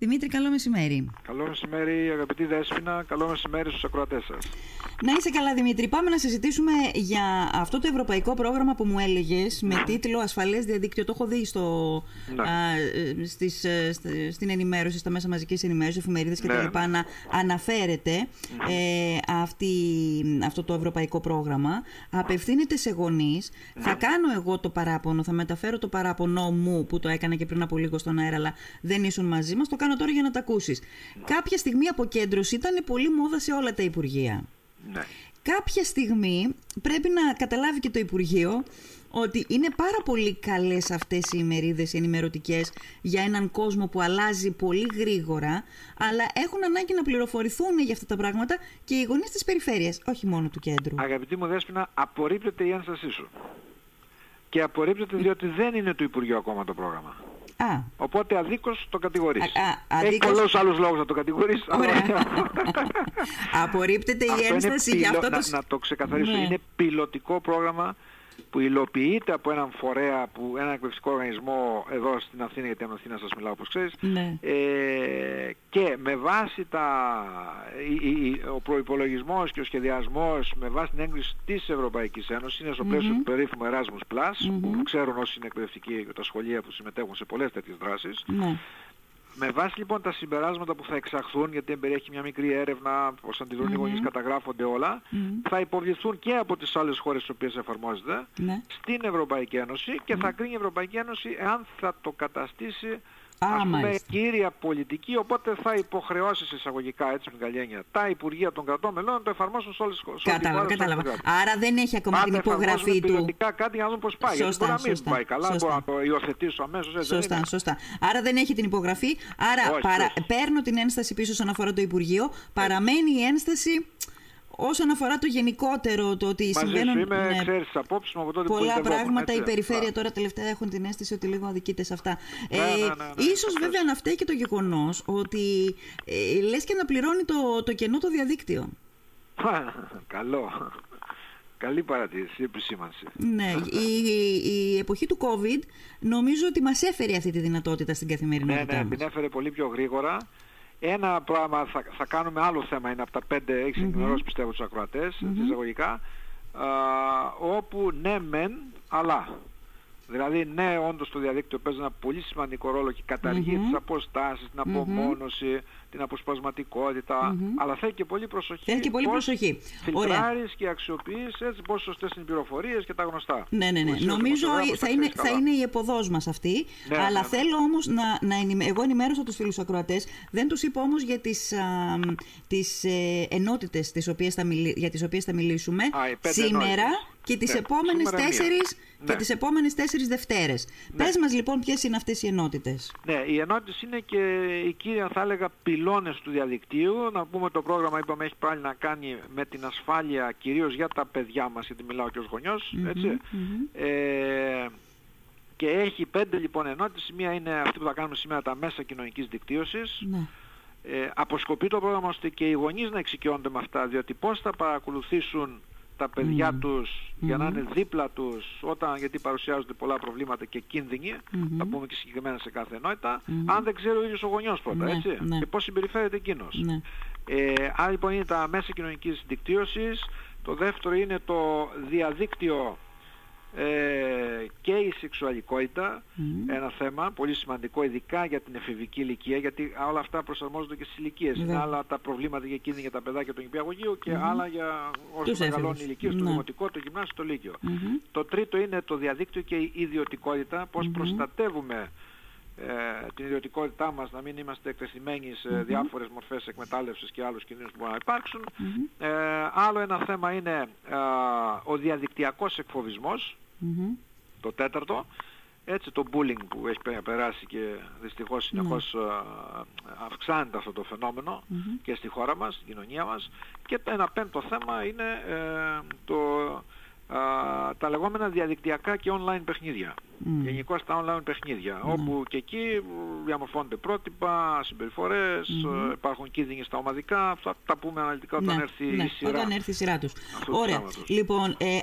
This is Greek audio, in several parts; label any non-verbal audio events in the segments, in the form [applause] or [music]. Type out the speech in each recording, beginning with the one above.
Δημήτρη, καλό μεσημέρι. Καλό μεσημέρι, αγαπητή Δέσποινα. Καλό μεσημέρι στους ακροατές σας. Να είσαι καλά, Δημήτρη. Πάμε να συζητήσουμε για αυτό το ευρωπαϊκό πρόγραμμα που μου έλεγες με τίτλο Ασφαλές Διαδίκτυο. Το έχω δει στο, Ναι. α, ε, στις, ε, st- στην ενημέρωση, στα μέσα μαζικής ενημέρωσης, εφημερίδες Ναι. κτλ. να αναφέρεται ε, αυτή, αυτό το ευρωπαϊκό πρόγραμμα. Απευθύνεται σε γονείς. Θα κάνω εγώ το παράπονο, θα μεταφέρω το παράπονο μου που το έκανα και πριν από λίγο στον αέρα, αλλά δεν ήσουν μαζί μας. Το κάνω τώρα για να τα ακούσεις. Κάποια στιγμή αποκέντρωση ήταν πολύ μόδα σε όλα τα Υπουργεία. Ναι. Κάποια στιγμή πρέπει να καταλάβει και το Υπουργείο ότι είναι πάρα πολύ καλές αυτές οι ημερίδες οι ενημερωτικές για έναν κόσμο που αλλάζει πολύ γρήγορα αλλά έχουν ανάγκη να πληροφορηθούν για αυτά τα πράγματα και οι γονείς της περιφέρειας, όχι μόνο του κέντρου. Αγαπητή μου Δέσποινα, απορρίπτεται η ένστασή σου. Και απορρίπτεται διότι δεν είναι του Υπουργείου ακόμα το πρόγραμμα. Α, Οπότε αδίκως το κατηγορείς. Α, α, Έχει αδίκως- πολλούς άλλους λόγους να το κατηγορείς. αλλά- Ωραία. [laughs] απορρίπτεται η Αυτό είναι ένσταση για πιλο- αυτό το... να, σ- να το ξεκαθαρίσω. Ναι. Είναι πιλωτικό πρόγραμμα που υλοποιείται από έναν φορέα, που, έναν εκπαιδευτικό οργανισμό εδώ στην Αθήνα, γιατί από την Αθήνα σας μιλάω όπως ξέρεις, Ναι. ε, και με βάση τα, η- η- η- ο προϋπολογισμός και ο σχεδιασμός με βάση την έγκριση της Ευρωπαϊκής Ένωσης είναι στο πλαίσιο του περίφημου Erasmus Plus που ξέρουν όσοι είναι εκπαιδευτικοί και τα σχολεία που συμμετέχουν σε πολλές τέτοιες δράσεις Ναι. Με βάση λοιπόν τα συμπεράσματα που θα εξαχθούν, γιατί περιέχει μια μικρή έρευνα, πώς αντιδρούν οι γονείς, καταγράφονται όλα, θα υποβληθούν και από τις άλλες χώρες στις οποίες εφαρμόζεται Ναι. στην Ευρωπαϊκή Ένωση και θα κρίνει η Ευρωπαϊκή Ένωση εάν θα το καταστήσει Α, ας πούμε μάλιστα. κύρια πολιτική, οπότε θα υποχρεώσεις σε εισαγωγικά έτσι με καλή έννοια τα Υπουργεία των κρατών μελών να το εφαρμόσουν σε όλες τις χώρες. Κατάλαβα, κατάλαβα. Άρα δεν έχει ακόμα την Πάντα υπογραφή εφαρμόζουν του. πιλωτικά κάτι για να δουν πώς πάει. γιατί Σωστά, μπορεί να μην σωστά, πάει καλά, σωστά. μπορεί να το υιοθετήσω αμέσως. έτσι δεν Σωστά, είναι. σωστά. Άρα δεν έχει την υπογραφή. Άρα Όχι, παρα... όχι. παίρνω την ένσταση πίσω όσον αφορά το Υπουργείο. Παραμένει η ένσταση όσον αφορά το γενικότερο, το ότι Μαζί συμβαίνουν σου είμαι, ναι, ξέρεις τις απόψεις μου από τότε που πολλά πολιτευόμουν, πράγματα. έτσι. Η περιφέρεια Α. τώρα τελευταία έχουν την αίσθηση ότι λίγο αδικείται σε αυτά. Ε, Ναι, ναι, ναι, ναι, ίσως ναι, βέβαια να φταίει και το γεγονός ότι ε, λες και να πληρώνει το, το κενό το διαδίκτυο. Καλό. Καλή παρατήρηση, επισήμανση. Ναι, η, η, η εποχή του COVID νομίζω ότι μας έφερε αυτή τη δυνατότητα στην Ναι, καθημερινότητά ναι, μας. την έφερε πολύ πιο γρήγορα. Ένα πράγμα θα, θα κάνουμε άλλο θέμα, είναι από τα πέντε, έχεις ενημερώσει πιστεύω τους ακροατες εισαγωγικά, α, όπου ναι μεν, αλλά. Δηλαδή ναι όντως το διαδίκτυο παίζει ένα πολύ σημαντικό ρόλο και καταργεί τις αποστάσεις, την απομόνωση, την αποσπασματικότητα, αλλά θέλει και πολύ προσοχή. Θέλει και πολύ πώς προσοχή. Ωραία. Φιλτράρεις και αξιοποιείς έτσι πόσο σωστές είναι οι πληροφορίες και τα γνωστά. Ναι, ναι, ναι. Που εσύ ως Νομίζω δημοσιογράφος θα τα είναι, ξέρεις θα καλά. είναι η εποδός μας αυτή. Ναι, αλλά ναι, ναι. θέλω όμως να, να ενημε... Εγώ ενημέρωσα τους φίλους ακροατές. Δεν τους είπα όμως για τις, α, τις ε, ενότητες τις οποίες θα μιλ- για τις οποίες θα μιλήσουμε Α, οι πέντε σήμερα ενότητες. και τις Ναι, επόμενες σήμερα μία. τέσσερις και Ναι. τις επόμενες τέσσερις Δευτέρες. Πες μας λοιπόν ποιες είναι αυτές οι ενότητες. Ναι, οι ενότητες είναι και οι κύρια θα έλεγα πυλώνες του διαδικτύου. Να πούμε το πρόγραμμα είπαμε έχει πάλι να κάνει με την ασφάλεια κυρίως για τα παιδιά μας, γιατί μιλάω και ως γονιός, έτσι. Ε, και έχει πέντε λοιπόν ενότητες. Η μία είναι αυτή που θα κάνουμε σήμερα τα μέσα κοινωνικής δικτύωσης. Ναι. Ε, αποσκοπεί το πρόγραμμα ώστε και οι γονείς να εξοικειώνονται με αυτά, διότι πώς θα παρακολουθήσουν τα παιδιά τους για να είναι δίπλα τους όταν γιατί παρουσιάζονται πολλά προβλήματα και κίνδυνοι, θα πούμε και συγκεκριμένα σε κάθε ενότητα, αν δεν ξέρει ο ίδιος ο γονιός πρώτα, Ναι, έτσι, ναι. και πώς συμπεριφέρεται εκείνος. Ναι. Ε, άρα λοιπόν είναι τα μέσα κοινωνικής δικτύωσης, το δεύτερο είναι το διαδίκτυο ε, και η σεξουαλικότητα, ένα θέμα πολύ σημαντικό ειδικά για την εφηβική ηλικία γιατί όλα αυτά προσαρμόζονται και στις ηλικίες. Είναι Βέβαια. άλλα τα προβλήματα για κίνδυνο για τα παιδάκια του νηπιαγωγείου και άλλα για όσο Τους μεγαλώνει έφηβους. η ηλικία, στο Ναι. δημοτικό, το γυμνάσιο, το λύκειο. Το τρίτο είναι το διαδίκτυο και η ιδιωτικότητα, πώς προστατεύουμε ε, την ιδιωτικότητά μας να μην είμαστε εκτεθειμένοι σε διάφορες μορφές εκμετάλλευσης και άλλους κινδύνους που μπορούν να υπάρξουν. Ε, άλλο ένα θέμα είναι α, ο διαδικτυακός εκφοβισμός, Μμμ. Το τέταρτο. Έτσι το bullying που έχει πε- περάσει και δυστυχώς συνεχώς α, αυξάνεται αυτό το φαινομενο και στη χώρα μας, στην κοινωνία μας. Και το ένα πέμπτο θέμα είναι ε, το, α, τα λεγόμενα διαδικτυακά και online παιχνίδια. Mm. Γενικώ τα online παιχνίδια. Mm. Όπου και εκεί διαμορφώνονται πρότυπα, συμπεριφορές, mm. υπάρχουν κίνδυνοι στα ομαδικά. Αυτά τα πούμε αναλυτικά όταν ναι, έρθει ναι, η σειρά. Όταν έρθει η σειρά τους. Ωραία. Λοιπόν, ε,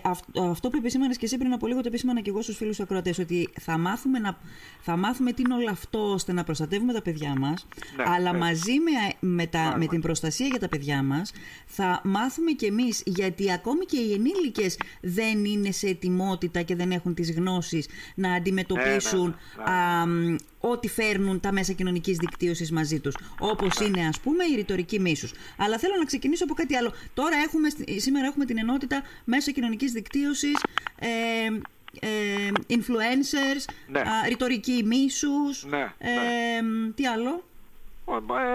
αυτό που επισήμανες και εσύ πριν από λίγο το επισήμανα και εγώ στους φίλους ακροατές, ότι θα μάθουμε, να, θα μάθουμε τι είναι όλο αυτό ώστε να προστατεύουμε τα παιδιά μας. Ναι, αλλά ναι. μαζί με, με, τα, με την προστασία για τα παιδιά μας θα μάθουμε κι εμείς γιατί ακόμη και οι ενήλικες δεν είναι σε ετοιμότητα και δεν έχουν τις γνώσεις να αντιμετωπίσουν ναι, ναι, ναι, ό,τι φέρνουν τα μέσα κοινωνικής δικτύωσης μαζί τους. Όπως είναι, ας πούμε, η ρητορική μίσους. Αλλά θέλω να ξεκινήσω από κάτι άλλο. Τώρα έχουμε, σήμερα έχουμε την ενότητα μέσα κοινωνικής δικτύωσης. Ε, ε, influencers, ρητορική μίσους, ε, τι άλλο;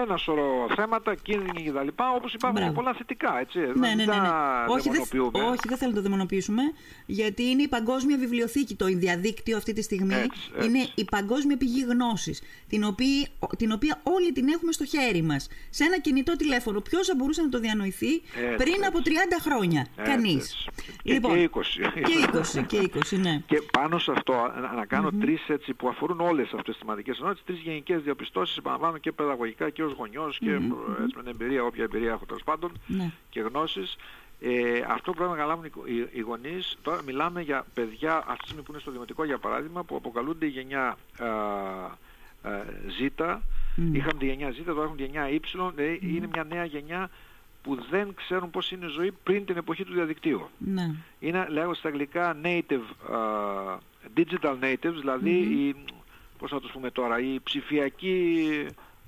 Ένα σωρό θέματα, κίνδυνοι κτλ. Όπως υπάρχουν και πολλά θετικά. Έτσι. Ναι, ναι, ναι, ναι. Όχι, δεν, όχι, δεν θέλω να το δαιμονοποιήσουμε. Γιατί είναι η παγκόσμια βιβλιοθήκη. Το διαδίκτυο αυτή τη στιγμή έτσι, έτσι. είναι η παγκόσμια πηγή γνώσης. Την οποία, την οποία όλοι την έχουμε στο χέρι μας. Σε ένα κινητό τηλέφωνο. Ποιος θα μπορούσε να το διανοηθεί έτσι, πριν από 30 χρόνια; Κανείς. Λοιπόν, και 20. Και 20, και 20, ναι. Και πάνω σε αυτό να κάνω mm-hmm. τρεις που αφορούν όλες αυτές τις θεματικές ενότητες, τρεις γενικές διαπιστώσεις, επαναλαμβάνω και παιδαγωγικέ παιδαγωγικά και ως γονιός και mm-hmm. έτσι, με την εμπειρία, όποια εμπειρία έχω τέλος πάντων ναι. και γνώσεις. Ε, αυτό πρέπει να καταλάβουν οι, οι γονείς. Τώρα μιλάμε για παιδιά αυτή τη στιγμή που είναι στο δημοτικό για παράδειγμα που αποκαλούνται η γενιά α, α, Z. Mm. Είχαμε τη γενιά Z, τώρα έχουν τη γενιά Y. Δηλαδή mm. είναι μια νέα γενιά που δεν ξέρουν πώς είναι η ζωή πριν την εποχή του διαδικτύου. Ναι. Είναι λέγω στα αγγλικά native, uh, digital natives, δηλαδή mm-hmm. οι, πώς θα τους πούμε τώρα, οι ψηφιακοί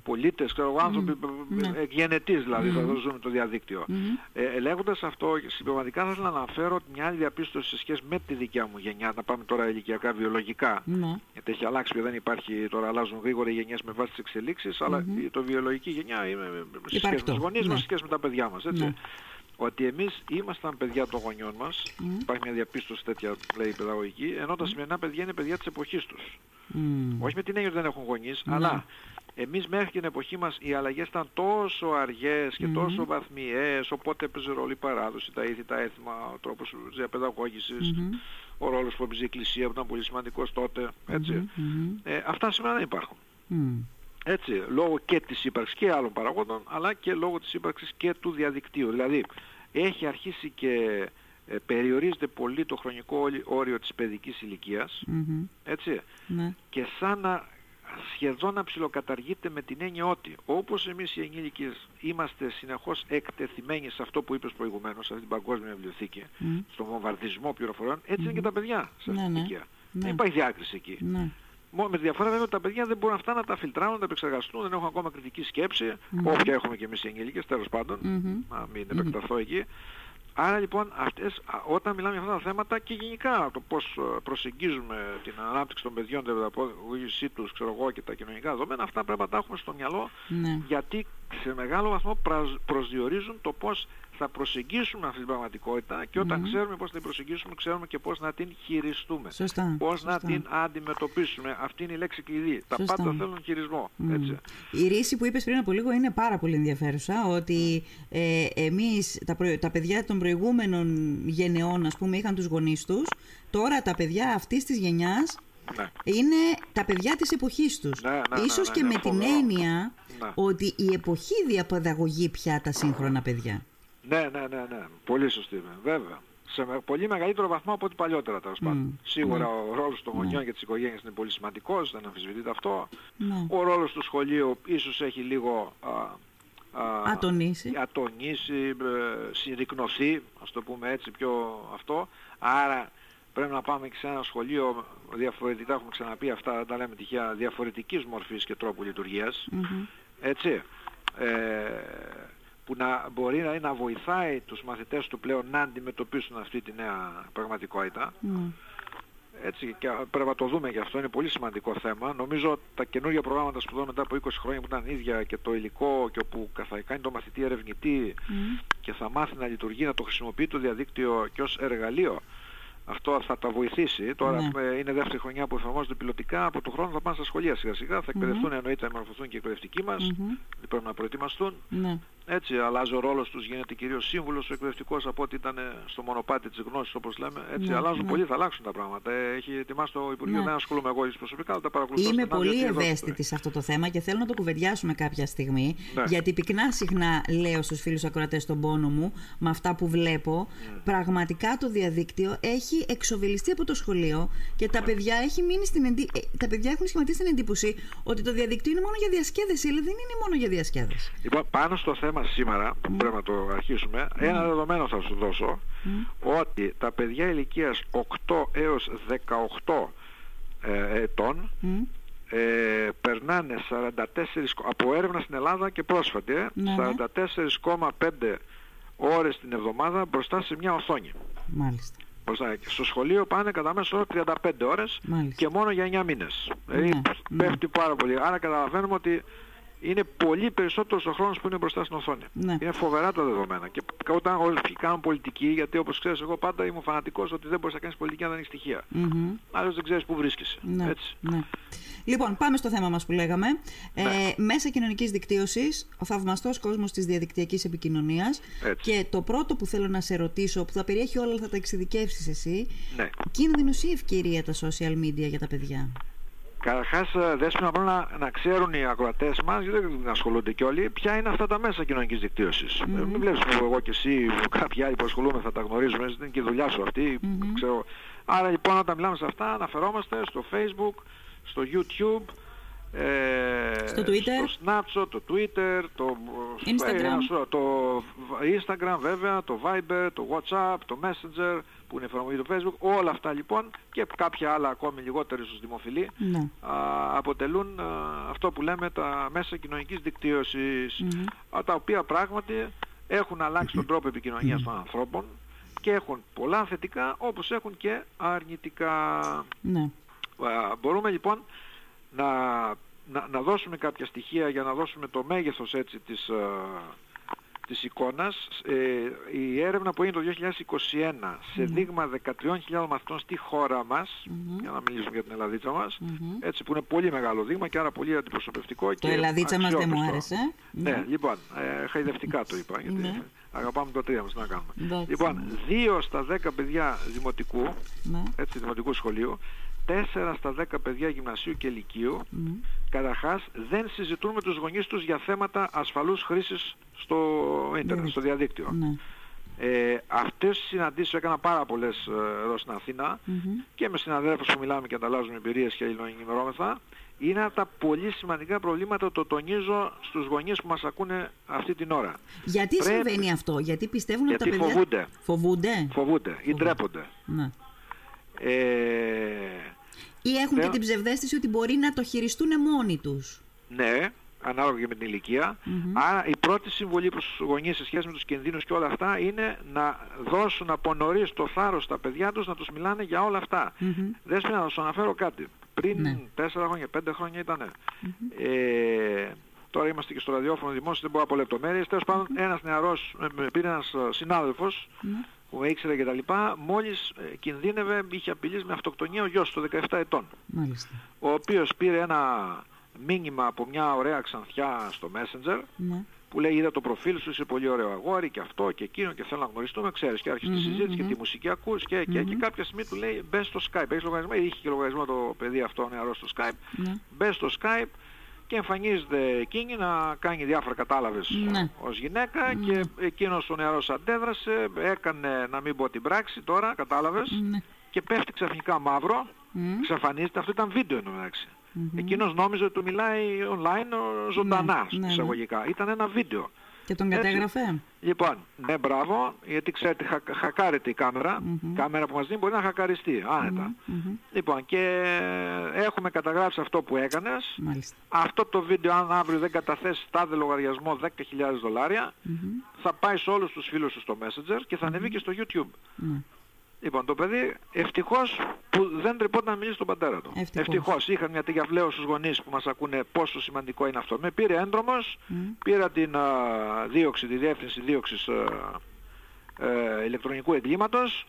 πολίτες, ξέρω άνθρωποι mm. γενετής δηλαδή, mm. θα ζουν το διαδίκτυο. Mm. Ε, λέγοντας αυτό, συμπληρωματικά θα ήθελα να αναφέρω μια άλλη διαπίστωση σε σχέση με τη δικιά μου γενιά, να πάμε τώρα ηλικιακά βιολογικά, mm. γιατί έχει αλλάξει, δεν υπάρχει, τώρα αλλάζουν γρήγορα οι γενιές με βάση τις εξελίξεις, αλλά mm-hmm. το βιολογική γενιά είναι σε σχέση με τους γονείς μας, σε σχέση με τα παιδιά μας, έτσι. Ότι εμείς ήμασταν παιδιά των γονιών μας, υπάρχει μια διαπίστωση τέτοια λέει παιδαγωγική, ενώ τα σημερινά παιδιά είναι παιδιά της εποχής τους. Όχι με την έννοια ότι δεν έχουν γονείς, αλλά εμείς μέχρι την εποχή μας οι αλλαγές ήταν τόσο αργές και τόσο βαθμιές, οπότε έπαιζε ρόλο η παράδοση, τα ήθη, τα έθιμα, ο τρόπος διαπαιδαγώγησης, ο ρόλος που έπαιζε η Εκκλησία που ήταν πολύ σημαντικός τότε, έτσι. Ε, αυτά σήμερα δεν υπάρχουν. Έτσι, λόγω και της ύπαρξης και άλλων παραγόντων, αλλά και λόγω της ύπαρξης και του διαδικτύου. Δηλαδή, έχει αρχίσει και ε, περιορίζεται πολύ το χρονικό όριο της παιδικής ηλικίας, έτσι, ναι. και σαν να σχεδόν να ψιλοκαταργείται με την έννοια ότι όπως εμείς οι ενήλικες είμαστε συνεχώς εκτεθειμένοι σε αυτό που είπες προηγουμένως, σε αυτή την παγκόσμια βιβλιοθήκη, mm. στον βομβαρδισμό πληροφοριών, έτσι είναι και τα παιδιά σε αυτή την ναι, ναι. ηλικία. Ναι. Δεν υπάρχει διάκριση εκεί. Ναι. Με τη διαφορά βέβαια ότι τα παιδιά δεν μπορούν αυτά να τα φιλτράρουν, να τα επεξεργαστούν, δεν έχουν ακόμα κριτική σκέψη, mm-hmm. όποια έχουμε και εμείς οι ενήλικες, τέλος πάντων, mm-hmm. να μην επεκταθώ εκεί. Άρα λοιπόν αυτές, όταν μιλάμε για αυτά τα θέματα και γενικά το πώς ε, προσεγγίζουμε την ανάπτυξη των παιδιών, την παιδαγωγήσή τους, ξέρω εγώ και τα κοινωνικά δεδομένα, αυτά πρέπει να τα έχουμε στο μυαλό ναι. γιατί σε μεγάλο βαθμό προσδιορίζουν το πώς θα προσεγγίσουμε αυτή την πραγματικότητα και όταν ξέρουμε πώς θα την προσεγγίσουμε, ξέρουμε και πώς να την χειριστούμε. Σωστά, πώς να την αντιμετωπίσουμε. Αυτή είναι η λέξη κλειδί. Τα πάντα θέλουν χειρισμό. Έτσι. Η ρίση που είπες πριν από λίγο είναι πάρα πολύ ενδιαφέρουσα, ότι ε, εμείς, τα, τα παιδιά των προηγούμενων γενεών, ας πούμε, είχαν τους γονείς τους, τώρα τα παιδιά αυτής της γενιάς ναι. είναι τα παιδιά της εποχής τους. Ναι, ναι, Ίσως ναι, και με την έννοια ότι η εποχή διαπαιδαγωγεί πια τα σύγχρονα παιδιά. Ναι, ναι, ναι, ναι. Πολύ σωστή, βέβαια. Σε πολύ μεγαλύτερο βαθμό από ό,τι παλιότερα τέλος πάντων. Σίγουρα ο ρόλος των γονιών και της οικογένειας είναι πολύ σημαντικός, δεν αμφισβητείται αυτό. Ο ρόλος του σχολείου ίσως έχει λίγο α, α, ατονίσει, ατονίσει ε, συρρυκνωθεί, ας το πούμε έτσι πιο αυτό. Άρα πρέπει να πάμε και σε ένα σχολείο διαφορετικά, έχουμε ξαναπεί αυτά, δεν τα λέμε τυχαία, διαφορετικής μορφής και τρόπου λειτουργίας. Έτσι. Ε, που να μπορεί να, να βοηθάει τους μαθητές του πλέον να αντιμετωπίσουν αυτή τη νέα πραγματικότητα. Mm. Έτσι, και πρέπει να το δούμε και αυτό, είναι πολύ σημαντικό θέμα. Νομίζω τα καινούργια προγράμματα σπουδών μετά από 20 χρόνια που ήταν ίδια και το υλικό και όπου θα κάνει το μαθητή ερευνητή mm. και θα μάθει να λειτουργεί, να το χρησιμοποιεί το διαδίκτυο και ως εργαλείο αυτό θα τα βοηθήσει. Τώρα ναι. είναι δεύτερη χρονιά που εφαρμόζονται πιλωτικά. Από τον χρόνο θα πάνε στα σχολεία σιγά σιγά. Θα εκπαιδευτούν mm-hmm. εννοείται να μορφωθούν και οι εκπαιδευτικοί μας. Mm-hmm. Πρέπει να προετοιμαστούν. Ναι. Έτσι αλλάζει ο ρόλος τους, γίνεται κυρίως σύμβουλος ο εκπαιδευτικός από ό,τι ήταν στο μονοπάτι της γνώσης όπως λέμε, έτσι Ναι, αλλάζουν ναι. πολύ, θα αλλάξουν τα πράγματα. Ε, Έχει ετοιμάσει το Υπουργείο, Ναι. δεν ασχολούμαι εγώ εις προσωπικά, αλλά τα παρακολουθώ. Είμαι στενά, πολύ γιατί εδώ- ευαίσθητη σε αυτό το θέμα και θέλω να το κουβεντιάσουμε κάποια στιγμή. Ναι. Γιατί πυκνά συχνά λέω στους φίλους ακροατές τον πόνο μου με αυτά που βλέπω. Ναι. Πραγματικά το διαδίκτυο έχει εξοβελιστεί από το σχολείο και Ναι. τα παιδιά, έχει μείνει στην εντι... ε, τα παιδιά έχουν σχηματίσει την εντύπωση ότι το διαδίκτυο είναι μόνο για διασκέδαση, αλλά δεν είναι μόνο για διασκέδαση. Λοιπόν, πάνω στο θέμα σήμερα, που πρέπει να το αρχίσουμε, ένα δεδομένο θα σου δώσω, ότι τα παιδιά ηλικίας 8 έως 18 ε, ετών Μμ. ε, περνάνε 44, από έρευνα στην Ελλάδα και πρόσφατη, ε, Ναι, ναι. 44,5 ώρες την εβδομάδα μπροστά σε μια οθόνη. Μάλιστα. Μπροστά. Και Στο σχολείο πάνε κατά μέσο όρο 35 ώρες Μάλιστα. και μόνο για 9 μήνες. Δηλαδή Ναι, ναι. πέφτει πάρα πολύ. Άρα καταλαβαίνουμε ότι είναι πολύ περισσότερος ο χρόνος που είναι μπροστά στην οθόνη. Ναι. Είναι φοβερά τα δεδομένα. Και όταν όλοι κάνουν πολιτική, γιατί όπως ξέρεις εγώ πάντα ήμουν φανατικός ότι δεν μπορείς να κάνεις πολιτική αν δεν έχεις στοιχεία. Μμμ. Άλλως δεν ξέρεις πού βρίσκεσαι. Ναι, Έτσι. ναι. Λοιπόν, πάμε στο θέμα μας που λέγαμε. Ναι. Ε, μέσα κοινωνικής δικτύωσης, ο θαυμαστός κόσμος της διαδικτυακής επικοινωνίας. Έτσι. Και το πρώτο που θέλω να σε ρωτήσω, που θα περιέχει όλα, θα τα εξειδικεύσεις εσύ. Ναι. Κίνδυνος ή ευκαιρία τα social media για τα παιδιά; Καταρχάς ε, δέσποινα πρέπει να, να ξέρουν οι ακροατές μας, γιατί δεν ασχολούνται κι όλοι, ποια είναι αυτά τα μέσα κοινωνικής δικτύωσης. Ε, μην βλέπεις που εγώ και εσύ, κάποιοι άλλοι που ασχολούμαι θα τα γνωρίζουμε, δεν είναι και η δουλειά σου αυτή, ξέρω. Άρα λοιπόν όταν μιλάμε σε αυτά αναφερόμαστε στο facebook, στο youtube, ε, Στο Twitter. στο Snapchat, το Twitter, το Instagram. ε, ένα σωρό, το Instagram βέβαια, το Viber, το WhatsApp, το Messenger που είναι εφαρμογή του Facebook, όλα αυτά λοιπόν και κάποια άλλα ακόμη λιγότερο ίσως δημοφιλή Ναι. α, αποτελούν α, αυτό που λέμε τα μέσα κοινωνικής δικτύωσης α, τα οποία πράγματι έχουν αλλάξει τον τρόπο επικοινωνίας των ανθρώπων και έχουν πολλά θετικά όπως έχουν και αρνητικά. Ναι. Α, μπορούμε λοιπόν να, να, να δώσουμε κάποια στοιχεία για να δώσουμε το μέγεθος έτσι της, α, της εικόνας. Ε, η έρευνα που έγινε το 2021 σε δείγμα 13.000 μαθητών στη χώρα μας, για να μιλήσουμε για την Ελλαδίτσα μας, έτσι που είναι πολύ μεγάλο δείγμα και άρα πολύ αντιπροσωπευτικό Το και Ελλαδίτσα μας δεν μου αξιόπιστο. άρεσε. Ναι, λοιπόν, ε, χαϊδευτικά το είπα, γιατί Ναι. αγαπάμε το τρία μας, τι να κάνουμε. Εντάξει. Λοιπόν, 2 στα 10 παιδιά δημοτικού, Ναι. έτσι, δημοτικού σχολείου, 4 στα 10 παιδιά γυμνασίου και λυκείου, καταρχάς δεν συζητούν με τους γονείς τους για θέματα ασφαλούς χρήσης στο ίντερνετ, στο διαδίκτυο. Ναι. Ε, αυτές τις συναντήσεις έκανα πάρα πολλές ε, εδώ στην αθηνα και με συναδέλφους που μιλάμε και ανταλλάζουμε εμπειρίες και ενημερώμεθα. Είναι από τα πολύ σημαντικά προβλήματα, το τονίζω στους γονείς που μας ακούνε αυτή την ώρα. Γιατί Πρέπει- συμβαίνει αυτό, γιατί πιστεύουν ότι Γιατί τα παιδιά... φοβούνται. Φοβούνται; Φοβούνται ή ντρέπονται. Ναι. Ε, Ή έχουν και Θέλω- την ψευδέστηση ότι μπορεί να το χειριστούν μόνοι τους. ναι, ανάλογα και με την ηλικια Άρα η πρώτη συμβολή προς τους γονείς σε σχέση με τους κινδύνους και όλα αυτά είναι να δώσουν από νωρίς το θάρρος στα παιδιά τους να τους μιλάνε για όλα αυτά. Δεν σου να σου αναφέρω κάτι. Πριν Ναι. τέσσερα χρόνια, πέντε χρόνια ήταν. Ε, τώρα είμαστε και στο ραδιόφωνο δημόσιο, δεν μπορώ από λεπτομέρειες. Τέλος πάντων, ένας νεαρός, ε, με πήρε ένας ε, συνάδελφος που με ήξερε και τα λοιπά, μόλις ε, κινδύνευε, είχε απειλήσει με αυτοκτονία ο γιος του 17 ετών Μάλιστα. ο οποίος πήρε ένα μήνυμα από μια ωραία ξανθιά στο Messenger Ναι. που λέει είδα το προφίλ σου, είσαι πολύ ωραίο αγόρι και αυτό και εκείνο και θέλω να γνωριστούμε, ξέρεις και άρχισε τη συζήτηση και τη μουσική ακούς και, και, και κάποια στιγμή του λέει μπες στο Skype, έχεις λογαριασμό, είχε και λογαριασμό το παιδί αυτό νεαρός στο Skype, Ναι. μπες στο Skype και εμφανίζεται εκείνη να κάνει διάφορα κατάλαβες Ναι. ως γυναίκα και εκείνος ο νεαρός αντέδρασε, έκανε να μην πω την πράξη τώρα, κατάλαβες Ναι. και πέφτει ξαφνικά μαύρο, Μμ. εξαφανίζεται, αυτό ήταν βίντεο εν τω μεταξύ. Εκείνος νόμιζε ότι του μιλάει online ο, ζωντανάς, Ναι, ναι, ναι. εισαγωγικά. Ήταν ένα βίντεο. Και τον Έτσι. κατέγραφε; Λοιπόν, ναι μπράβο, γιατί ξέρετε χα, χακάρεται η κάμερα. Η κάμερα που μας δίνει μπορεί να χακαριστεί, άνετα. Λοιπόν, και έχουμε καταγράψει αυτό που έκανες. Μάλιστα. Αυτό το βίντεο αν αύριο δεν καταθέσει τάδε λογαριασμό 10.000 δολάρια, θα πάει σε όλους τους φίλους σου στο Messenger και θα ανεβεί και στο YouTube. Ναι. Λοιπόν, το παιδί ευτυχώς που δεν τρεπόταν να μιλήσει στον πατέρα του. Ευτυχώς. Ευτυχώς. Είχα μια τέτοια βλέω στους γονείς που μας ακούνε πόσο σημαντικό είναι αυτό. Με πήρε έντρομος, πήρα την α, δίωξη, τη διεύθυνση δίωξης α, ε, ηλεκτρονικού εγκλήματος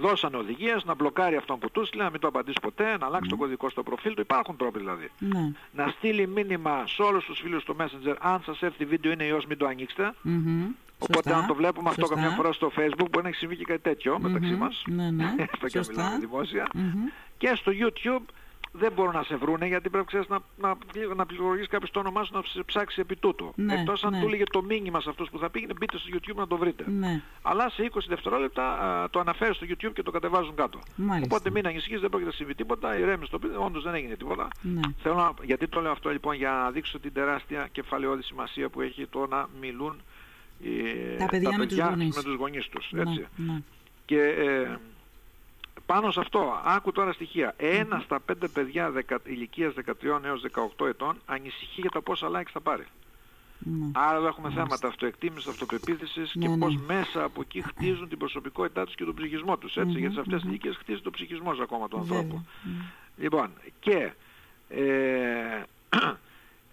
δώσαν οδηγίες να μπλοκάρει αυτόν που τους στείλε, να μην το απαντήσει ποτέ, να αλλάξει το κωδικό στο προφίλ του. Υπάρχουν τρόποι δηλαδή. Ναι. Να στείλει μήνυμα σε όλους τους φίλους του Messenger, αν σας έρθει βίντεο είναι ιός μην το ανοίξετε. Μμμ. Οπότε Σωστά. αν το βλέπουμε αυτό Σωστά. καμιά φορά στο facebook μπορεί να έχει συμβεί και κάτι τέτοιο μεταξύ μας. Ναι, ναι. Έστω και αν Σωστά. μιλάμε δημόσια. Μμμ. Και στο YouTube δεν μπορούν να σε βρούνε γιατί πρέπει ξέρεις, να, να, να πληροφορήσει κάποιος το όνομά σου να σε ψάξει επί τούτου. Ναι, Εκτός αν ναι. του έλεγε το μήνυμα σε αυτούς που θα πήγαινε μπείτε στο YouTube να το βρείτε. Ναι. Αλλά σε 20 δευτερόλεπτα α, το αναφέρει στο YouTube και το κατεβάζουν κάτω. Μάλιστα. Οπότε μην ανησυχείς, δεν πρόκειται να συμβεί τίποτα, ηρέμησε το πει, όντως δεν έγινε τίποτα. Ναι. Θέλω να, γιατί το λέω αυτό λοιπόν για να δείξω την τεράστια κεφαλαιόδη σημασία που έχει το να μιλούν ε, Τα παιδιά με τους γονείς. με τους γονείς τους. Ναι, Έτσι. ναι. Και ε, πάνω σε αυτό, άκου τώρα στοιχεία. Ένα στα πέντε παιδιά δεκα, ηλικίας 13 έως 18 ετών ανησυχεί για τα πόσα likes θα πάρει. Ναι. Άρα εδώ έχουμε θέματα αυτοεκτίμησης, αυτοπεποίθησης Ναι, και ναι. πώς μέσα από εκεί χτίζουν την προσωπικότητά τους και τον ψυχισμό τους. Έτσι, Μμμ, γιατί σε αυτές τις μμμ. ηλικίες χτίζει το ψυχισμός ακόμα του Βέβαια. ανθρώπου. Μμ. Λοιπόν, και ε,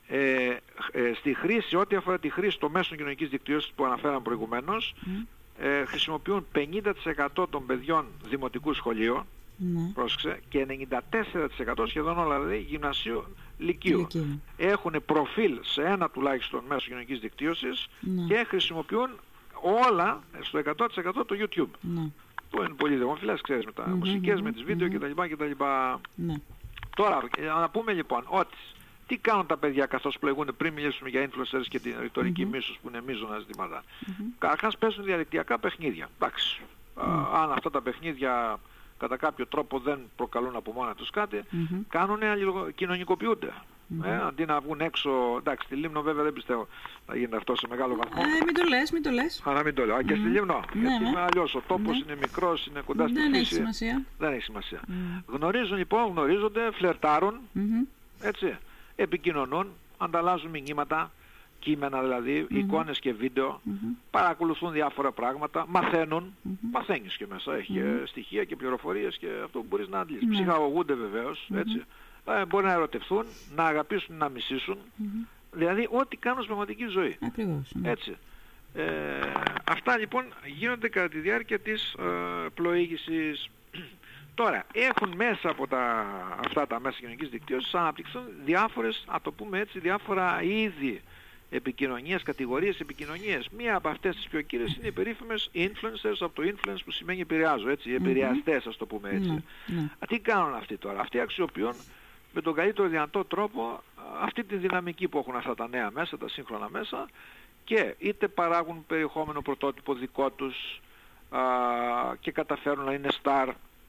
ε, ε, στη χρήση, ό,τι αφορά τη χρήση των μέσων κοινωνικής δικτύωσης που αναφέραμε προηγουμένως, Μμ. Ε, χρησιμοποιούν 50% των παιδιών δημοτικού σχολείου, Ναι. πρόσεξε, και 94% σχεδόν όλα δηλαδή γυμνασίου λυκείου. Λυκείου. Έχουν προφίλ σε ένα τουλάχιστον μέσο κοινωνικής δικτύωσης Ναι. και χρησιμοποιούν όλα στο 100% το YouTube. Ναι. Που είναι πολύ δημοφιλές, ξέρεις, με τα Μμμ, μουσικές, μμμ, με τις βίντεο μμμ. κτλ. κτλ. Ναι. Τώρα, ε, να πούμε λοιπόν ότι τι κάνουν τα παιδιά καθώς πλοηγούν πριν μιλήσουμε για influencers και την ρητορική μίσους που είναι μείζωνα ζητήματα. Καταρχάς παίζουν διαδικτυακά παιχνίδια. Εντάξει. Α, αν αυτά τα παιχνίδια κατά κάποιο τρόπο δεν προκαλούν από μόνα τους κάτι, Μμμ. κάνουν κοινωνικοποιούνται. Ε, αντί να βγουν έξω, εντάξει, στη Λίμνο βέβαια δεν πιστεύω να γίνει αυτό σε μεγάλο βαθμό. Ε, μην το λες, μην το λες. Αλλά μην το λέω. Α, και στη Λίμνο. Ναι, γιατί ναι. είναι αλλιώς. Ο τόπος Ναι. είναι μικρός, είναι κοντά στη Δεν έχει φύση. σημασία. Δεν έχει σημασία. Μμ. Γνωρίζουν λοιπόν, γνωρίζονται, φλερτάρουν, Μμμ. έτσι, επικοινωνούν, ανταλλάζουν μηνύματα, κείμενα δηλαδή, εικόνες και βίντεο, παρακολουθούν διάφορα πράγματα, μαθαίνουν, μαθαίνεις και μέσα, έχει ε, στοιχεία και πληροφορίες και αυτό που μπορείς να αντλήσεις. Ψυχαγωγούνται βεβαίως, έτσι, ε, μπορεί να ερωτευθούν, να αγαπήσουν, να μισήσουν, δηλαδή ό,τι κάνουν στην πραγματική ζωή. Ακριβώς. ναι. Έτσι. Ε, αυτά λοιπόν γίνονται κατά τη διάρκεια της ε, πλοήγησης. Τώρα, έχουν μέσα από τα, αυτά τα μέσα κοινωνικής δικτύωσης αναπτυχθούν διάφορες, α το πούμε έτσι, διάφορα είδη επικοινωνίας, κατηγορίες επικοινωνίας. Μία από αυτές τις πιο κύριες είναι οι περίφημες influencers, από το influence που σημαίνει επηρεάζω, έτσι, οι επηρεαστές ας το πούμε έτσι. Ναι, ναι. Α, τι κάνουν αυτοί τώρα; Αυτοί αξιοποιούν με τον καλύτερο δυνατό τρόπο α, αυτή τη δυναμική που έχουν αυτά τα νέα μέσα, τα σύγχρονα μέσα και είτε παράγουν περιεχόμενο πρωτότυπο δικό τους α, και καταφέρουν να είναι star,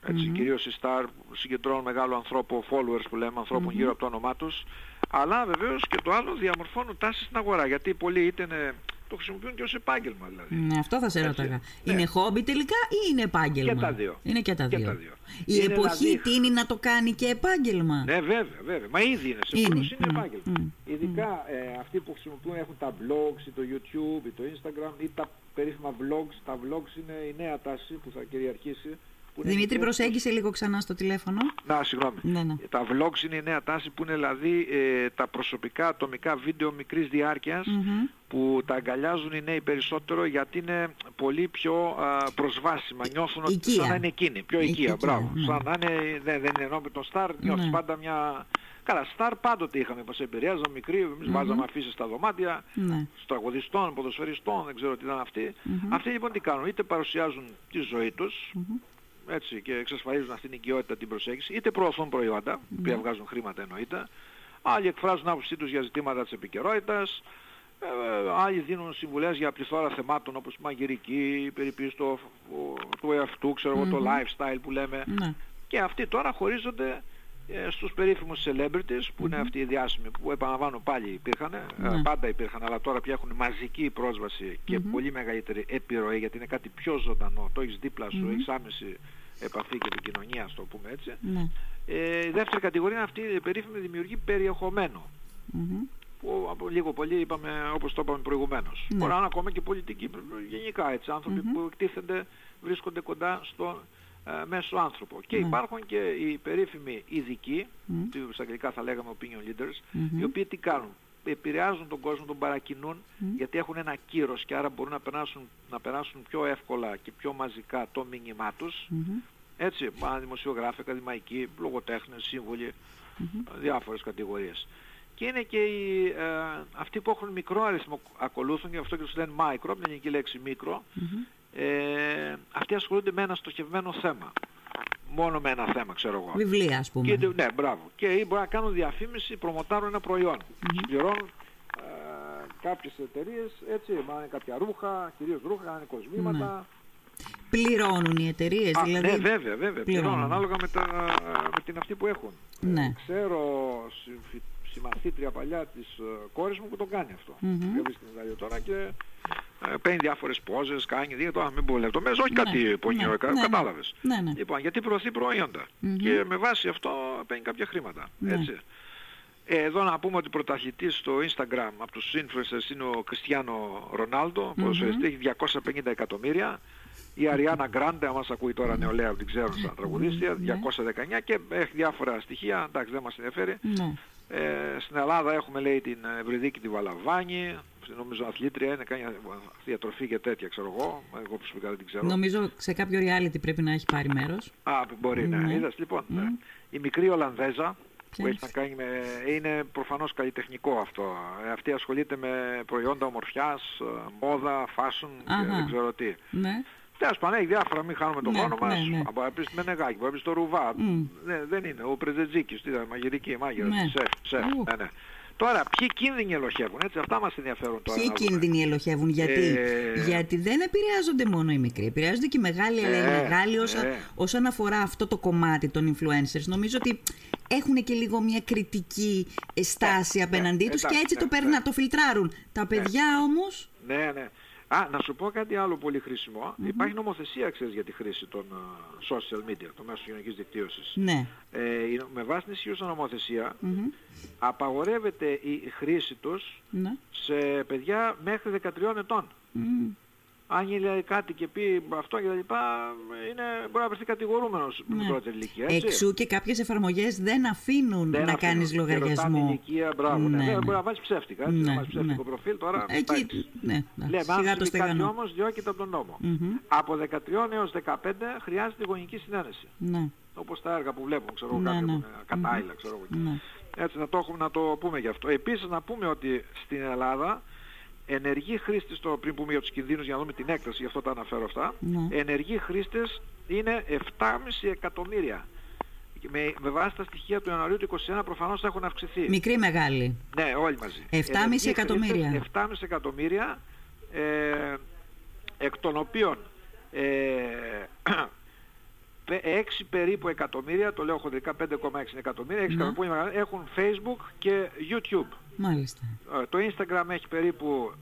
έτσι, κυρίως οι star που συγκεντρώνουν μεγάλο ανθρώπο, followers που λέμε, ανθρώπων γύρω από το όνομά τους, αλλά βεβαίως και το άλλο διαμορφώνουν τάσεις στην αγορά, γιατί πολλοί είτε είναι, το χρησιμοποιούν και ως επάγγελμα δηλαδή. Ναι, αυτό θα σε Έτσι. ρώταγα. Ναι. Είναι χόμπι τελικά ή είναι επάγγελμα; Και τα δύο. Είναι και τα Και δύο. τα δύο. Η Είναι εποχή δηλαδή- τίνει να το κάνει και επάγγελμα; Ναι, βέβαια, βέβαια. Μα ήδη είναι. Σε Είναι. πολλούς είναι Μμ, επάγγελμα. μμ, Ειδικά ε, αυτοί που χρησιμοποιούν έχουν τα blogs ή το YouTube ή το Instagram ή τα περίφημα vlogs. Τα vlogs είναι η νέα τάση που θα κυριαρχήσει. Που είναι Δημήτρη, μικρές- προσέγγισε λίγο ξανά στο τηλέφωνο. Να, συγγνώμη. Ναι, ναι. Τα vlogs είναι η νέα τάση που είναι δηλαδή ε, τα προσωπικά ατομικά βίντεο μικρής διάρκειας Μμμ. που τα αγκαλιάζουν οι νέοι περισσότερο γιατί είναι πολύ πιο α, προσβάσιμα. Νιώθουν ότι Οικία. σαν να είναι εκείνοι. Πιο Η- οικία, οικία, μπράβο. ναι. Σαν να είναι, δεν, δεν είναι ενώ με τον Star νιώθεις Ναι. πάντα μια... Καλά, Star πάντοτε είχαμε πως επηρεάζαμε μικροί, εμείς βάζαμε αφήσεις στα δωμάτια, Ναι. τραγουδιστών, ποδοσφαιριστών, δεν ξέρω τι ήταν αυτοί. Αυτοί λοιπόν τι κάνουν, είτε παρουσιάζουν τη ζωή τους, έτσι, και εξασφαλίζουν αυτήν την οικειότητα την προσέγγιση, είτε προωθούν προϊόντα, που οποία βγάζουν χρήματα εννοείται, άλλοι εκφράζουν άποψή τους για ζητήματα της επικαιρότητας, ε, άλλοι δίνουν συμβουλές για πληθώρα θεμάτων όπως μαγειρική, περιποίηση του, του εαυτού, ξέρω εγώ, το lifestyle που λέμε. Ναι. Και αυτοί τώρα χωρίζονται ε, στους περίφημους celebrities που είναι αυτοί οι διάσημοι που επαναλαμβάνω πάλι υπήρχαν, ε, Ναι. πάντα υπήρχαν αλλά τώρα πια έχουν μαζική πρόσβαση και πολύ μεγαλύτερη επιρροή γιατί είναι κάτι πιο ζωντανό, το έχεις δίπλα σου, έχεις άμεση επαφή και επικοινωνία, ας το πούμε έτσι. Ναι. Ε, η δεύτερη κατηγορία είναι αυτή η περίφημη δημιουργή περιεχομένου Μμμ. που από λίγο πολύ είπαμε όπως το είπαμε προηγουμένως. Ναι. Μπορεί να είναι ακόμα και πολιτικοί, γενικά έτσι, άνθρωποι που εκτίθενται, βρίσκονται κοντά στον ε, μέσο άνθρωπο. Και Ναι. υπάρχουν και οι περίφημοι ειδικοί, Μμ. που στα αγγλικά θα λέγαμε opinion leaders, Μμμ. οι οποίοι τι κάνουν; Επηρεάζουν τον κόσμο, τον παρακινούν, γιατί έχουν ένα κύρος και άρα μπορούν να περάσουν, να περάσουν πιο εύκολα και πιο μαζικά το μήνυμά τους. Έτσι, πάνε δημοσιογράφοι, ακαδημαϊκοί, λογοτέχνες, σύμβουλοι, διάφορες κατηγορίες. Και είναι και οι, ε, αυτοί που έχουν μικρό αριθμό ακολούθουν, και αυτό και τους λένε micro, με την ελληνική λέξη μικρό, ε, αυτοί ασχολούνται με ένα στοχευμένο θέμα. Μόνο με ένα θέμα, ξέρω εγώ. Βιβλία, ας πούμε. Και, ναι, μπράβο. Και ή μπορεί να κάνουν διαφήμιση, προμοτάρουν ένα προϊόν. Mm-hmm. Πληρώνουν ε, κάποιες εταιρείες, έτσι, μα είναι κάποια ρούχα, κυρίως ρούχα, είναι κοσμήματα. Ναι. Πληρώνουν οι εταιρείες, δηλαδή. Ναι, βέβαια, βέβαια. Πληρώνουν, ανάλογα με, τα, με την αυτή που έχουν. Ναι. Ξέρω συμμαθήτρια παλιά της ε, κόρης μου που το κάνει αυτό. Mm-hmm. στην τώρα και ε, παίρνει διάφορες πόζες, κάνει δύο, τώρα μην πω λεπτομέρειες, όχι ναι. κάτι πονιό, ναι, ναι, κατάλαβες. Ναι, ναι. Λοιπόν, γιατί προωθεί προϊόντα mm-hmm. και με βάση αυτό παίρνει κάποια χρήματα. Ναι. Έτσι. Ε, εδώ να πούμε ότι πρωταθλητής στο Instagram από τους influencers είναι ο Κριστιανό Ρονάλντο, mm-hmm. έχει 250 εκατομμύρια. Η Αριάννα Γκράντε, αν μας ακούει τώρα νεολαία που την ξέρουν σαν τραγουδίστρια, 219 και έχει διάφορα στοιχεία, εντάξει δεν μας ενδιαφέρει. Ε, στην Ελλάδα έχουμε λέει την Ευρυδίκη τη Βαλαβάνη, νομίζω αθλήτρια είναι, κάνει διατροφή και τέτοια ξέρω εγώ, εγώ προσωπικά δεν την ξέρω. Νομίζω σε κάποιο reality πρέπει να έχει πάρει μέρος. Α, μπορεί, ναι. ναι. Είδες, λοιπόν, ναι. η μικρή Ολλανδέζα, που έχει να κάνει με... είναι προφανώς καλλιτεχνικό αυτό. Ε, αυτή ασχολείται με προϊόντα ομορφιάς, ε, μόδα, fashion και δεν ξέρω τι. Ναι. Τέλος πάντων, έχει διάφορα, μην χάνουμε τον ναι, χρόνο μας. Ναι, ναι. Μπορεί να πεις με νεγάκι, μπορεί να πεις το ρουβά. Mm. Ναι, δεν είναι. Ο Πρεζετζίκης, τι ήταν, μαγειρική, μάγειρα, ναι. σεφ, σεφ. Ναι, ναι. Τώρα, ποιοι κίνδυνοι ελοχεύουν, έτσι, αυτά μας ενδιαφέρουν τώρα. Ποιοι κίνδυνοι ελοχεύουν, γιατί, ε... γιατί δεν επηρεάζονται μόνο οι μικροί, επηρεάζονται και οι μεγάλοι, αλλά οι ε, μεγάλοι όσα, ε... όσον αφορά αυτό το κομμάτι των influencers. Νομίζω ότι έχουν και λίγο μια κριτική στάση ε, απέναντί τους και έτσι το παίρνουν να το φιλτράρουν. Τα παιδιά όμως... Ναι, ναι. Α, να σου πω κάτι άλλο πολύ χρήσιμο. Mm-hmm. Υπάρχει νομοθεσία, ξέρεις, για τη χρήση των uh, social media, των μέσων κοινωνικής δικτύωσης. Ναι. Ε, με βάση την ισχύουσα νομοθεσία, mm-hmm. απαγορεύεται η χρήση τους ναι. σε παιδιά μέχρι 13 ετών. Mm αν γίνει κάτι και πει αυτό και τα λοιπά, είναι, μπορεί να βρεθεί κατηγορούμενος ναι. μικρότερη ηλικία. Έτσι. Εξού και κάποιες εφαρμογές δεν αφήνουν δεν να κάνεις λογαριασμό. Στην ηλικία, μπράβο. Ναι, ναι. ναι. Μπορεί να βάλει ψεύτικα. Έτσι, ναι, να βάλει ψεύτικο ναι. προφίλ τώρα. Εκεί. Ναι, ναι. Λέμε, αν το κάτι όμως, διώκεται από τον νόμο. Mm-hmm. Από 13 έως 15 χρειάζεται γονική συνένεση. Ναι. Όπως τα έργα που βλέπουμε, ξέρω ναι, κάποιοι ναι. κατάλληλα, ξέρω εγώ. Έτσι να το, έχουμε, να το πούμε γι' αυτό. Επίσης να πούμε ότι στην Ελλάδα ενεργοί χρήστες, το πριν πούμε για τους κινδύνους για να δούμε την έκταση, γι' αυτό τα αναφέρω αυτά, ναι. ενεργοί χρήστες είναι 7,5 εκατομμύρια. Με, με βάση τα στοιχεία του Ιανουαρίου του 2021 προφανώς έχουν αυξηθεί. Μικρή μεγάλη; Ναι, όλοι μαζί. 7,5 εκατομμύρια. 7,5 εκατομμύρια, ε, εκ των οποίων ε, 6 περίπου εκατομμύρια, το λέω χοντρικά 5,6 εκατομμύρια, 6 εκατομμύρια έχουν Facebook και YouTube. Μάλιστα. Ε, το Instagram έχει περίπου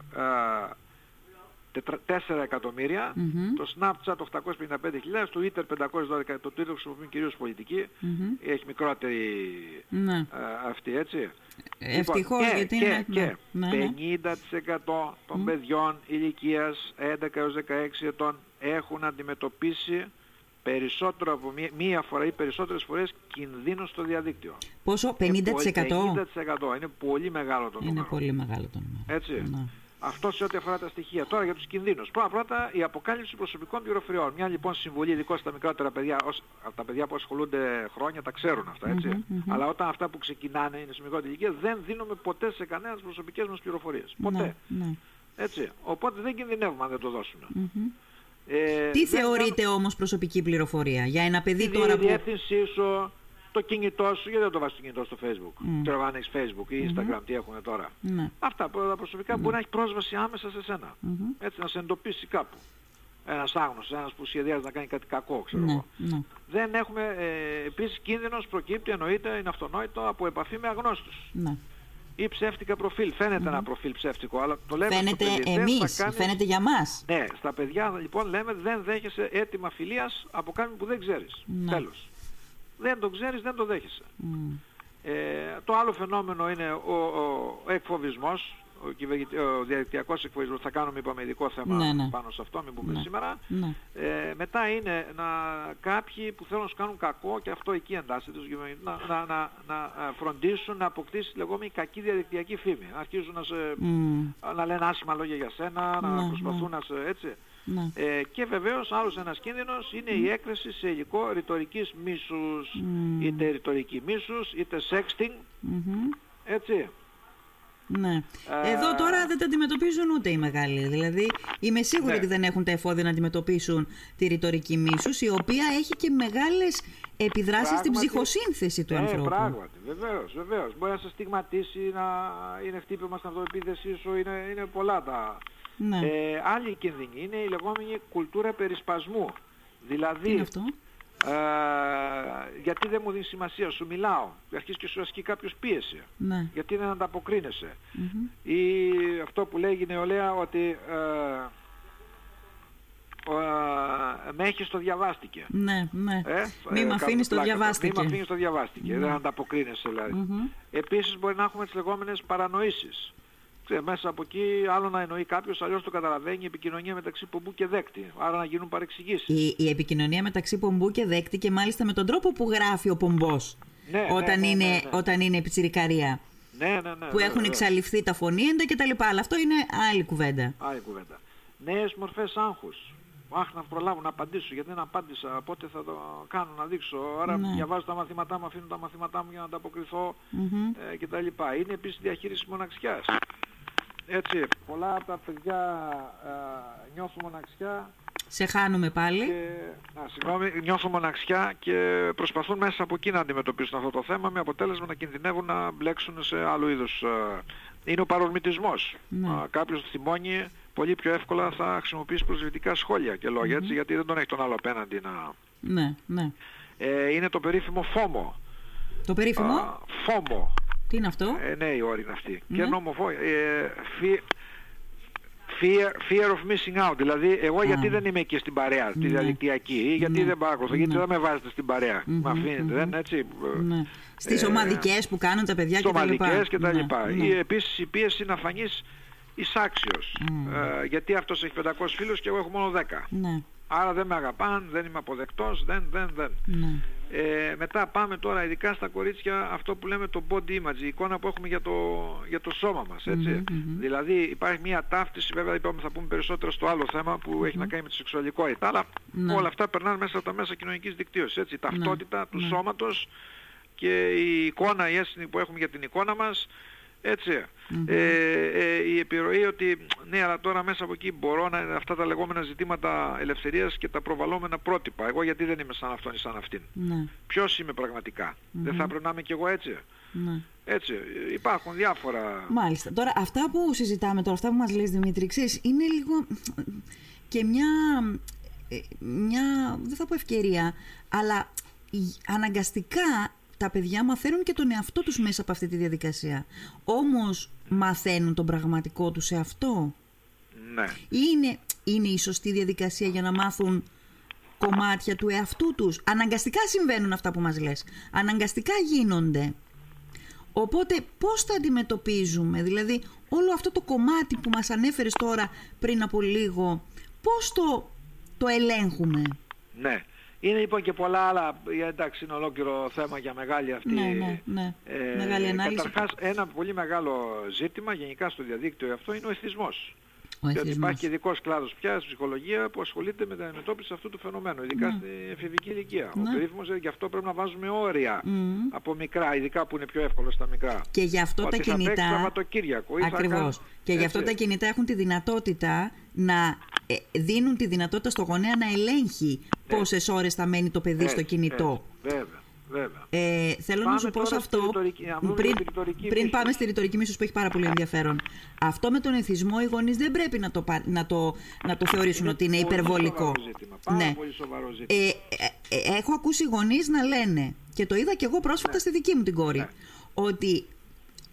4 ε, εκατομμύρια, mm-hmm. το Snapchat 855.000, το Twitter 512, το Twitter χρησιμοποιούν κυρίως πολιτική, mm-hmm. έχει μικρότερη ναι. ε, αυτή έτσι. Ευτυχώς λοιπόν, γιατί και, είναι... Και, ναι, ναι. 50% των mm. παιδιών ηλικίας 11 έως 16 ετών έχουν αντιμετωπίσει περισσότερο από μία, μία φορά ή περισσότερες φορές κινδύνους στο διαδίκτυο. Πόσο, 50%? 50%. Είναι πολύ μεγάλο το νούμερο. Είναι πολύ μεγάλο το νούμερο. Έτσι. Ναι. Αυτό σε ό,τι αφορά τα στοιχεία. Τώρα για τους κινδύνους. Πρώτα πρώτα η αποκάλυψη προσωπικών πληροφοριών. Μια λοιπόν συμβολή ειδικό στα μικρότερα παιδιά, ως, τα παιδιά που ασχολούνται χρόνια τα ξέρουν αυτά έτσι. Mm-hmm, mm-hmm. Αλλά όταν αυτά που ξεκινάνε είναι σε μικρότερη ηλικία δεν δίνουμε ποτέ σε κανένας προσωπικές μας πληροφορίες. Ποτέ. Ναι, ναι. Έτσι. Οπότε δεν κινδυνεύουμε αν δεν το δώσουμε. Mm-hmm. Ε, Τι θεωρείτε θα... όμως προσωπική πληροφορία; Για ένα παιδί τώρα που... Η διεύθυνσή σου, το κινητό σου, γιατί δεν το βάζεις το κινητό στο facebook; Mm. Ξέρω αν έχεις facebook ή instagram, mm-hmm. τι έχουν τώρα. Mm. Αυτά τα προσωπικά mm. μπορεί να έχει πρόσβαση άμεσα σε σένα. Mm-hmm. Έτσι να σε εντοπίσει κάπου. Ένας άγνωστος, ένας που σχεδιάζει να κάνει κάτι κακό, ξέρω ναι, εγώ. Ναι. Δεν έχουμε, ε, επίσης κίνδυνος προκύπτει, εννοείται, είναι αυτονόητο, από επαφή με αγνώστους. Ναι ή ψεύτικα προφίλ. Φαίνεται ένα προφίλ ψεύτικο, αλλά το λέμε Φαίνεται στο παιδί, εμείς, κάνεις... φαίνεται για μας. Ναι, στα παιδιά λοιπόν λέμε δεν δέχεσαι έτοιμα φιλίας από κάποιον που δεν ξέρεις. Ναι. Τέλος. Δεν το ξέρεις, δεν το δέχεσαι. Ε, το άλλο φαινόμενο είναι ο, ο, ο εκφοβισμός, ο, κυβερνητι- ο διαδικτυακός εκφοβισμός, θα κάνουμε είπαμε ειδικό θέμα Ναι, ναι. πάνω σε αυτό, μην πούμε Ναι. σήμερα. Ναι. Ε, μετά είναι να, κάποιοι που θέλουν να σου κάνουν κακό και αυτό εκεί εντάσσεται στους κυβερνητικούς, να, να, να, να, ε, φροντίσουν να αποκτήσει τη λεγόμενη κακή διαδικτυακή φήμη. Να αρχίζουν να, σε, Μμ. να λένε άσχημα λόγια για σένα, να Ναι, προσπαθούν να σε έτσι. Ναι. Ε, και βεβαίως άλλος ένας κίνδυνος είναι η έκθεση σε υλικό ρητορικής μίσους. Μμ. Είτε ρητορική μίσους, είτε sexting, Μμμ. έτσι. Ναι. Ε, Εδώ τώρα δεν τα αντιμετωπίζουν ούτε οι μεγάλοι. Δηλαδή, είμαι σίγουρη Ναι. ότι δεν έχουν τα εφόδια να αντιμετωπίσουν τη ρητορική μίσους, η οποία έχει και μεγάλες επιδράσεις στην Πράγματι. ψυχοσύνθεση του ε, ανθρώπου. πράγματι, βεβαίως, βεβαίως. Μπορεί να σε στιγματίσει, να είναι χτύπημα στην αυτοεπίθεσή σου, είναι, είναι πολλά τα... Ναι. Ε, άλλη κίνδυνη είναι η λεγόμενη κουλτούρα περισπασμού. Δηλαδή, Τι είναι αυτό; Ε, γιατί δεν μου δίνεις σημασία, σου μιλάω, αρχίζεις και σου ασκεί κάποιος πίεση. Ναι. Γιατί δεν ανταποκρίνεσαι. Μμμ. Ή αυτό που λέγει η νεολαία ότι ε, ε, με έχεις το διαβάστηκε. Ναι, ναι. Ε, Μη ε, με αφήνεις το πλάκα. διαβάστηκε. Μη με αφήνεις το διαβάστηκε. Δεν ανταποκρίνεσαι δηλαδή. Μμμ. Επίσης μπορεί να έχουμε τις λεγόμενες παρανοήσεις. Ξέρε, μέσα από εκεί άλλο να εννοεί κάποιος, αλλιώς το καταλαβαίνει η επικοινωνία μεταξύ πομπού και δέκτη. Άρα να γίνουν παρεξηγήσεις. Η, η επικοινωνία μεταξύ πομπού και δέκτη και μάλιστα με τον τρόπο που γράφει ο πομπός Ναι, όταν, ναι, ναι, είναι, ναι, ναι. όταν είναι πιτσιρικαρία. Ναι, ναι, ναι. που έχουν βέβαια. εξαλειφθεί τα φωνήεντα κτλ. Αλλά αυτό είναι άλλη κουβέντα. Άλλη κουβέντα. Νέες μορφές άγχους. Αχ, να προλάβω να απαντήσω, γιατί δεν απάντησα, πότε θα το κάνω να δείξω. Άρα Ναι. διαβάζω τα μαθήματά μου, αφήνω τα μαθήματά μου για να ανταποκριθώ Μμμ. ε, κτλ. Είναι επίσης διαχείριση μοναξιάς. Έτσι, πολλά από τα παιδιά ε, νιώθουν μοναξιά Σε χάνουμε πάλι. και, α, συγγνώμη, νιώθουν μοναξιά και προσπαθούν μέσα από εκεί να αντιμετωπίσουν αυτό το θέμα με αποτέλεσμα να κινδυνεύουν να μπλέξουν σε άλλου είδους. ε, είναι ο παρορμητισμός. Ναι. Α, κάποιος θυμώνει πολύ πιο εύκολα θα χρησιμοποιήσει προσβλητικά σχόλια και λόγια έτσι, γιατί δεν τον έχει τον άλλο απέναντι να... Ναι, ναι. Ε, είναι το περίφημο φόμο. Το περίφημο, Α, φόμο. Τι είναι αυτό; Ε, ναι, η όρη είναι αυτή. Ναι. Και νομοφό... Ε, fear, fear, fear of missing out. Δηλαδή, εγώ γιατί δεν είμαι εκεί στην παρέα, τη Ναι. διαδικτυακή, ή γιατί Ναι. δεν παρακολουθώ, γιατί Ναι. δεν με βάζετε στην παρέα. Μμμ, Με αφήνετε, μμμ. δεν είναι έτσι. Ναι. Στις ε, ομαδικές που κάνουν τα παιδιά κτλ. Σομαλικές και τα Ναι, λοιπά. ναι. Ή επίσης η πίεση να φανείς εισάξιος. Μμ. Ε, γιατί αυτός έχει 500 φίλους και εγώ έχω μόνο 10. Ναι, Άρα δεν με αγαπάν, δεν είμαι αποδεκτός, δεν, δεν, δεν. ναι. Ε, μετά πάμε τώρα ειδικά στα κορίτσια αυτό που λέμε το body image, η εικόνα που έχουμε για το, για το σώμα μας, έτσι. Μμμ, μμμ. Δηλαδή υπάρχει μια ταύτιση, βέβαια είπαμε θα πούμε περισσότερο στο άλλο θέμα που έχει να κάνει με τη σεξουαλικότητα, αλλά Ναι. όλα αυτά περνάνε μέσα από τα μέσα κοινωνικής δικτύωσης, έτσι. Η ταυτότητα του ναι. σώματος και η εικόνα, η αίσθηση που έχουμε για την εικόνα μας, έτσι. Ε, ε, η επιρροή ότι ναι αλλά τώρα μέσα από εκεί μπορώ να είναι αυτά τα λεγόμενα ζητήματα ελευθερίας και τα προβαλλόμενα πρότυπα. Εγώ γιατί δεν είμαι σαν αυτόν ή σαν αυτήν; Ναι, Ποιος είμαι πραγματικά; Δεν θα πρέπει να είμαι κι εγώ έτσι; ναι. Έτσι. Υπάρχουν διάφορα... Μάλιστα. Τώρα, αυτά που συζητάμε τώρα, αυτά που μας λες Δημήτρη, ξέρεις, είναι λίγο και μια, ε, μια, δεν θα πω ευκαιρία, αλλά η- αναγκαστικά τα παιδιά μαθαίνουν και τον εαυτό τους μέσα από αυτή τη διαδικασία. Όμως μαθαίνουν τον πραγματικό τους εαυτό; Ναι. Ή είναι, είναι η σωστή διαδικασία για να μάθουν κομμάτια του εαυτού τους; Αναγκαστικά συμβαίνουν αυτά που μας λες. Αναγκαστικά γίνονται. Οπότε πώς τα αντιμετωπίζουμε, δηλαδή όλο αυτό το κομμάτι που μας ανέφερες τώρα πριν από λίγο, πώς το, το ελέγχουμε; Ναι. Είναι λοιπόν και πολλά άλλα, ε, εντάξει είναι ολόκληρο θέμα για μεγάλη αυτή... Ναι, ναι, ναι. Μεγάλη ανάλυση. Καταρχάς ένα πολύ μεγάλο ζήτημα γενικά στο διαδίκτυο αυτό είναι ο εθισμός. Ο Γιατί εθισμός. υπάρχει και ειδικός κλάδος πια στην ψυχολογία που ασχολείται με την αντιμετώπιση αυτού του φαινομένου, ειδικά στην εφηβική ηλικία. Ο Ναι. περίφημος, ε, γι' αυτό πρέπει να βάζουμε όρια Μμμ. από μικρά, ειδικά που είναι πιο εύκολο στα μικρά. Και γι' αυτό Ότι τα θα παίξει κινητά... Σαββατοκύριακο ή θα Ακριβώς. κάνω- Και γι' αυτό Έτσι. τα κινητά έχουν τη δυνατότητα να ε, δίνουν τη δυνατότητα στο γονέα να ελέγχει πόσες ώρες θα μένει το παιδί στο Έτσι, κινητό. έτσι. Βέβαια, βέβαια. Ε, θέλω Πάμε να σου πω τώρα σε στη αυτό, ρητορική- να δούμε πριν, τη ρητορική πριν μίσους. πάμε στη ρητορική μίσους που έχει πάρα πολύ ενδιαφέρον. Αυτό με τον εθισμό οι γονείς δεν πρέπει να το, πα- να το, να το θεωρήσουν ότι είναι πολύ υπερβολικό. σοβαρό ζήτημα, πάρα Ναι. πολύ σοβαρό ζήτημα. Ε, ε, ε, έχω ακούσει γονείς να λένε, και το είδα και εγώ πρόσφατα στη δική μου την κόρη, Ναι. ότι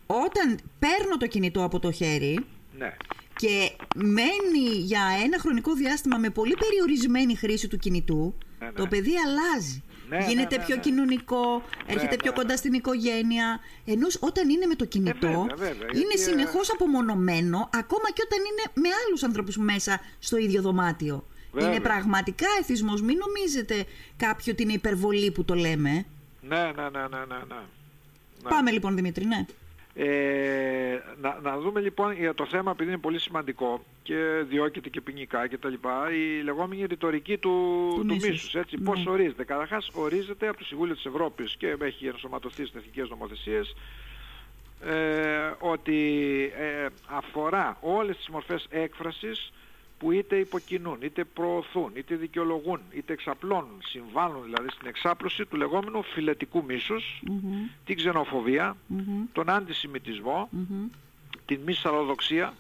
όταν παίρνω το κινητό από το χέρι Ναι. Και μένει για ένα χρονικό διάστημα με πολύ περιορισμένη χρήση του κινητού, ναι, ναι. Το παιδί αλλάζει. Ναι, Γίνεται ναι, πιο ναι. κοινωνικό, έρχεται ναι, πιο ναι. κοντά στην οικογένεια. Ενώ όταν είναι με το κινητό, βέβαια, βέβαια, είναι γιατί, ε, συνεχώς απομονωμένο, ακόμα και όταν είναι με άλλους ανθρώπους μέσα στο ίδιο δωμάτιο. Βέβαια. Είναι πραγματικά εθισμός. Μην νομίζετε κάποιοι ότι είναι υπερβολή που το λέμε. Ναι, ναι, ναι, ναι, ναι, ναι. Ναι. Πάμε λοιπόν Δημήτρη, ναι. Ε, να, να δούμε λοιπόν για το θέμα επειδή είναι πολύ σημαντικό και διώκεται και ποινικά και τα λοιπά η λεγόμενη ρητορική του, Του του, μίσους. μίσους. έτσι, Ναι. πώς ορίζεται. Καταρχάς ορίζεται από το Συμβούλιο της Ευρώπης και έχει ενσωματωθεί στις εθνικές νομοθεσίες ε, ότι ε, αφορά όλες τις μορφές έκφρασης που είτε υποκινούν, είτε προωθούν, είτε δικαιολογούν, είτε εξαπλώνουν, συμβάλλουν δηλαδή στην εξάπλωση του λεγόμενου φιλετικού μίσους, Μμμ, την ξενοφοβία, μμμ, τον αντισημιτισμό, μμμ. την μη σαλοδοξία,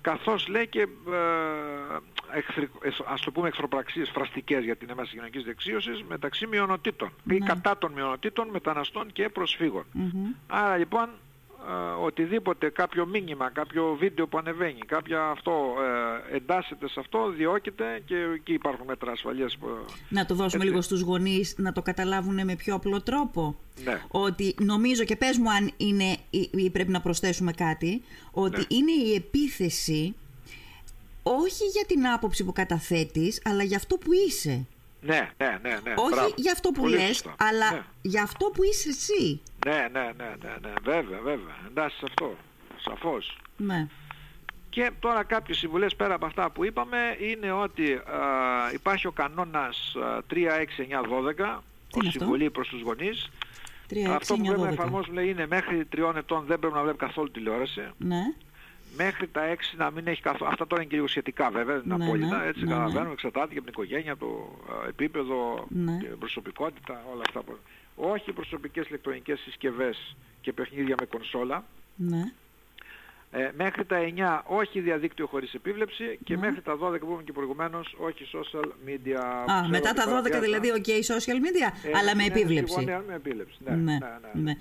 καθώς λέει και ε, εχθρι, ε, ας το πούμε εχθροπραξίες φραστικές για την έμεση κοινωνικής δεξίωσης μεταξύ μειονοτήτων ή Ναι. κατά των μειονοτήτων, μεταναστών και προσφύγων. Μμμ. Άρα λοιπόν ε, οτιδήποτε, κάποιο μήνυμα, κάποιο βίντεο που ανεβαίνει, κάποια αυτό ε, εντάσσεται σε αυτό, διώκεται και εκεί υπάρχουν μέτρα ασφαλείας. που- Να το δώσουμε Έτσι. λίγο στους γονείς να το καταλάβουν με πιο απλό τρόπο. Ναι. Ότι νομίζω και πες μου αν είναι ή ή πρέπει να προσθέσουμε κάτι, ότι Ναι. είναι η επίθεση όχι για την άποψη που καταθέτεις, αλλά για αυτό που είσαι. Ναι, ναι, ναι, ναι. όχι μπράβο. για αυτό που Πολύ λες, σωστά. αλλά Ναι. για αυτό που είσαι εσύ. Ναι, ναι, ναι, ναι, ναι, βέβαια, βέβαια. Εντάξει σε αυτό. Σαφώς. Ναι. Και τώρα κάποιες συμβουλές πέρα από αυτά που είπαμε είναι ότι α, υπάρχει ο κανόνας α, 3, 6, 9, 12 Τι ως είναι αυτό; συμβουλή προς τους γονείς. 3, 6, αυτό που 9, πρέπει να 12. εφαρμόσουμε λέει, είναι μέχρι 3 ετών δεν πρέπει να βλέπει καθόλου τηλεόραση. Ναι. Μέχρι τα 6 να μην έχει καθόλου. Αυτά τώρα είναι και λίγο σχετικά βέβαια, δεν είναι Ναι, απόλυτα. ναι, έτσι ναι, ναι. καταλαβαίνουμε, εξαρτάται και από την οικογένεια, από το α, επίπεδο, Ναι. την προσωπικότητα, όλα αυτά. που- Όχι προσωπικές ηλεκτρονικές συσκευές και παιχνίδια με κονσόλα. Ναι. Ε, μέχρι τα 9 όχι διαδίκτυο χωρίς επίβλεψη και Ναι. μέχρι τα 12 που είπαμε και προηγουμένως όχι social media. Α, Ξέρω μετά ότι τα 12 παραβιάζει- δηλαδή, ok, social media, Ε, αλλά με ναι, επίβλεψη. ναι, με επίβλεψη. Ναι, ναι, ναι, ναι, ναι. ναι.